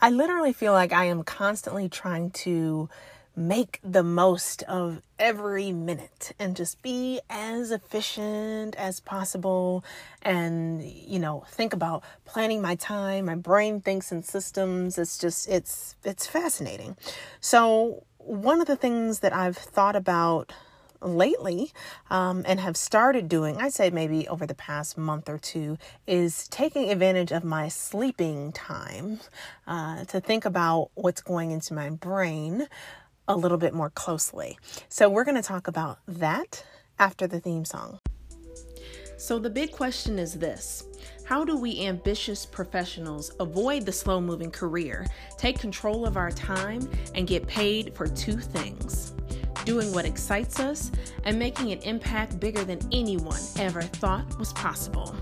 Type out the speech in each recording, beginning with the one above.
I literally feel like I am constantly trying to make the most of every minute and just be as efficient as possible and you know think about planning my time. My brain thinks in systems. It's just it's it's fascinating. So one of the things that i've thought about lately um, and have started doing, I'd say maybe over the past month or two, is taking advantage of my sleeping time uh, to think about what's going into my brain a little bit more closely. So, we're going to talk about that after the theme song. So, the big question is this How do we ambitious professionals avoid the slow moving career, take control of our time, and get paid for two things? Doing what excites us and making an impact bigger than anyone ever thought was possible.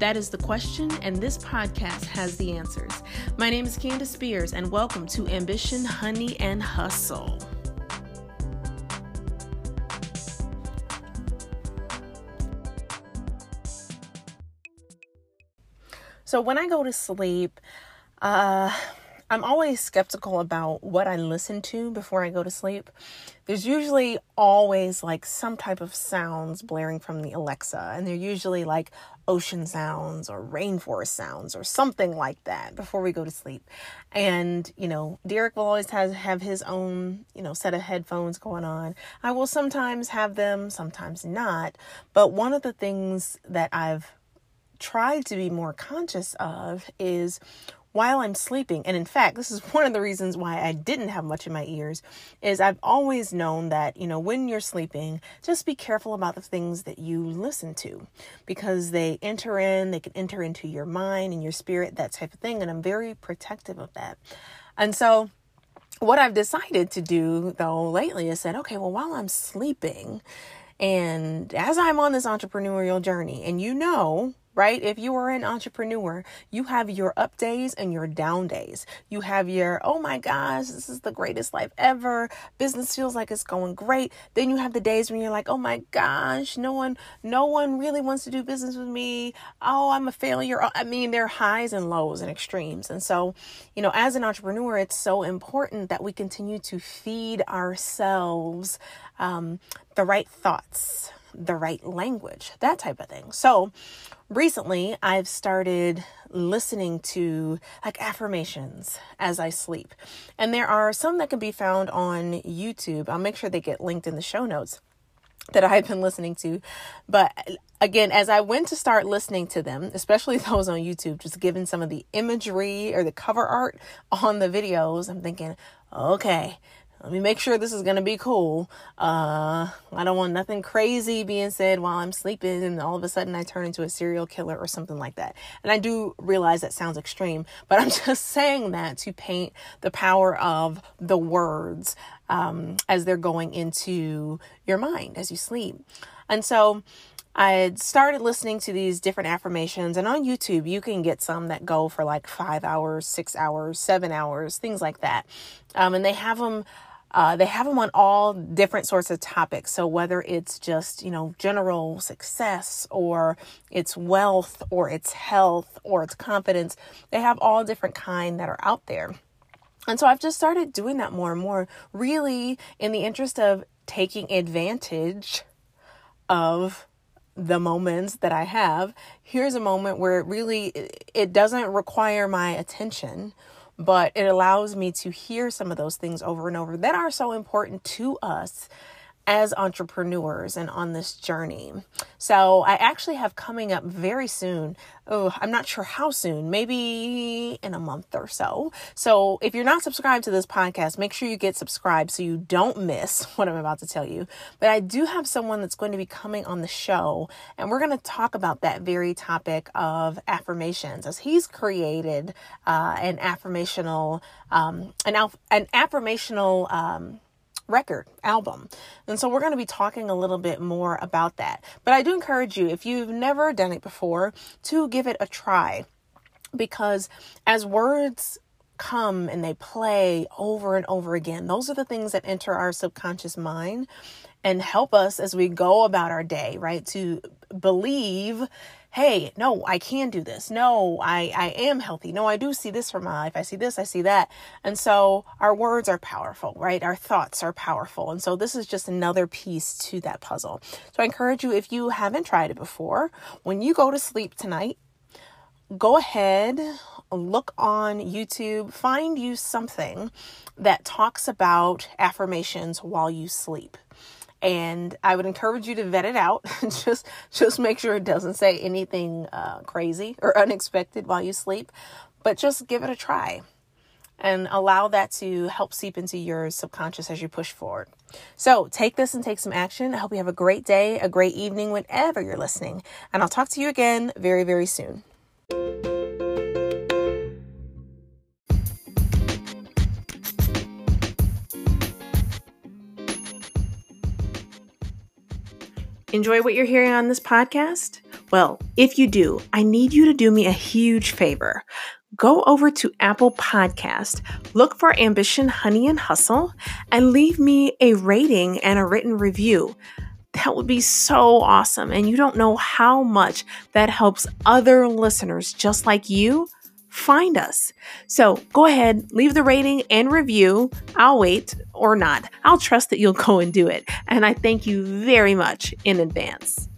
That is the question, and this podcast has the answers. My name is Candace Spears, and welcome to Ambition, Honey, and Hustle. So when I go to sleep, uh, I'm always skeptical about what I listen to before I go to sleep. There's usually always like some type of sounds blaring from the Alexa, and they're usually like ocean sounds or rainforest sounds or something like that before we go to sleep. And you know, Derek will always has have his own you know set of headphones going on. I will sometimes have them, sometimes not. But one of the things that I've tried to be more conscious of is while I'm sleeping, and in fact, this is one of the reasons why I didn't have much in my ears, is I've always known that, you know, when you're sleeping, just be careful about the things that you listen to because they enter in, they can enter into your mind and your spirit, that type of thing. And I'm very protective of that. And so, what I've decided to do though lately is said, okay, well, while I'm sleeping, and as I'm on this entrepreneurial journey, and you know, right? If you are an entrepreneur, you have your up days and your down days. You have your, oh my gosh, this is the greatest life ever. Business feels like it's going great. Then you have the days when you're like, oh my gosh, no one, no one really wants to do business with me. Oh, I'm a failure. I mean, there are highs and lows and extremes. And so, you know, as an entrepreneur, it's so important that we continue to feed ourselves um, the right thoughts the right language, that type of thing. So, recently I've started listening to like affirmations as I sleep. And there are some that can be found on YouTube. I'll make sure they get linked in the show notes that I've been listening to. But again, as I went to start listening to them, especially those on YouTube, just given some of the imagery or the cover art on the videos, I'm thinking, okay, let me make sure this is to be cool. Uh, I don't want nothing crazy being said while I'm sleeping and all of a sudden I turn into a serial killer or something like that. And I do realize that sounds extreme, but I'm just saying that to paint the power of the words um, as they're going into your mind as you sleep. And so, I started listening to these different affirmations, and on YouTube, you can get some that go for like five hours, six hours, seven hours, things like that. Um, and they have them uh, they have them on all different sorts of topics. So whether it's just, you know, general success or it's wealth or it's health or it's confidence, they have all different kind that are out there. And so I've just started doing that more and more, really in the interest of taking advantage of the moments that I have. Here's a moment where it really it doesn't require my attention but it allows me to hear some of those things over and over that are so important to us as entrepreneurs and on this journey. So, I actually have coming up very soon. Oh, I'm not sure how soon, maybe in a month or so. So, if you're not subscribed to this podcast, make sure you get subscribed so you don't miss what I'm about to tell you. But I do have someone that's going to be coming on the show, and we're going to talk about that very topic of affirmations as he's created uh, an affirmational, um, an, an affirmational, um, record album. And so we're going to be talking a little bit more about that. But I do encourage you, if you've never done it before, to give it a try because as words come and they play over and over again, those are the things that enter our subconscious mind and help us as we go about our day, right? To believe hey, no, I can do this. No, I, I am healthy. No, I do see this for my life. I see this, I see that. And so our words are powerful, right? Our thoughts are powerful. And so this is just another piece to that puzzle. So I encourage you, if you haven't tried it before, when you go to sleep tonight, go ahead, look on YouTube, find you something that talks about affirmations while you sleep and I would encourage you to vet it out. just just make sure it doesn't say anything uh, crazy or unexpected while you sleep, but just give it a try and allow that to help seep into your subconscious as you push forward. So take this and take some action. I hope you have a great day, a great evening, whenever you're listening, and I'll talk to you again very very soon. Enjoy what you're hearing on this podcast? Well, if you do, I need you to do me a huge favor. Go over to Apple Podcast, look for Ambition, Honey, and Hustle, and leave me a rating and a written review. That would be so awesome. And you don't know how much that helps other listeners just like you find us. So go ahead, leave the rating and review. I'll wait or not. I'll trust that you'll go and do it. And I thank you very much in advance.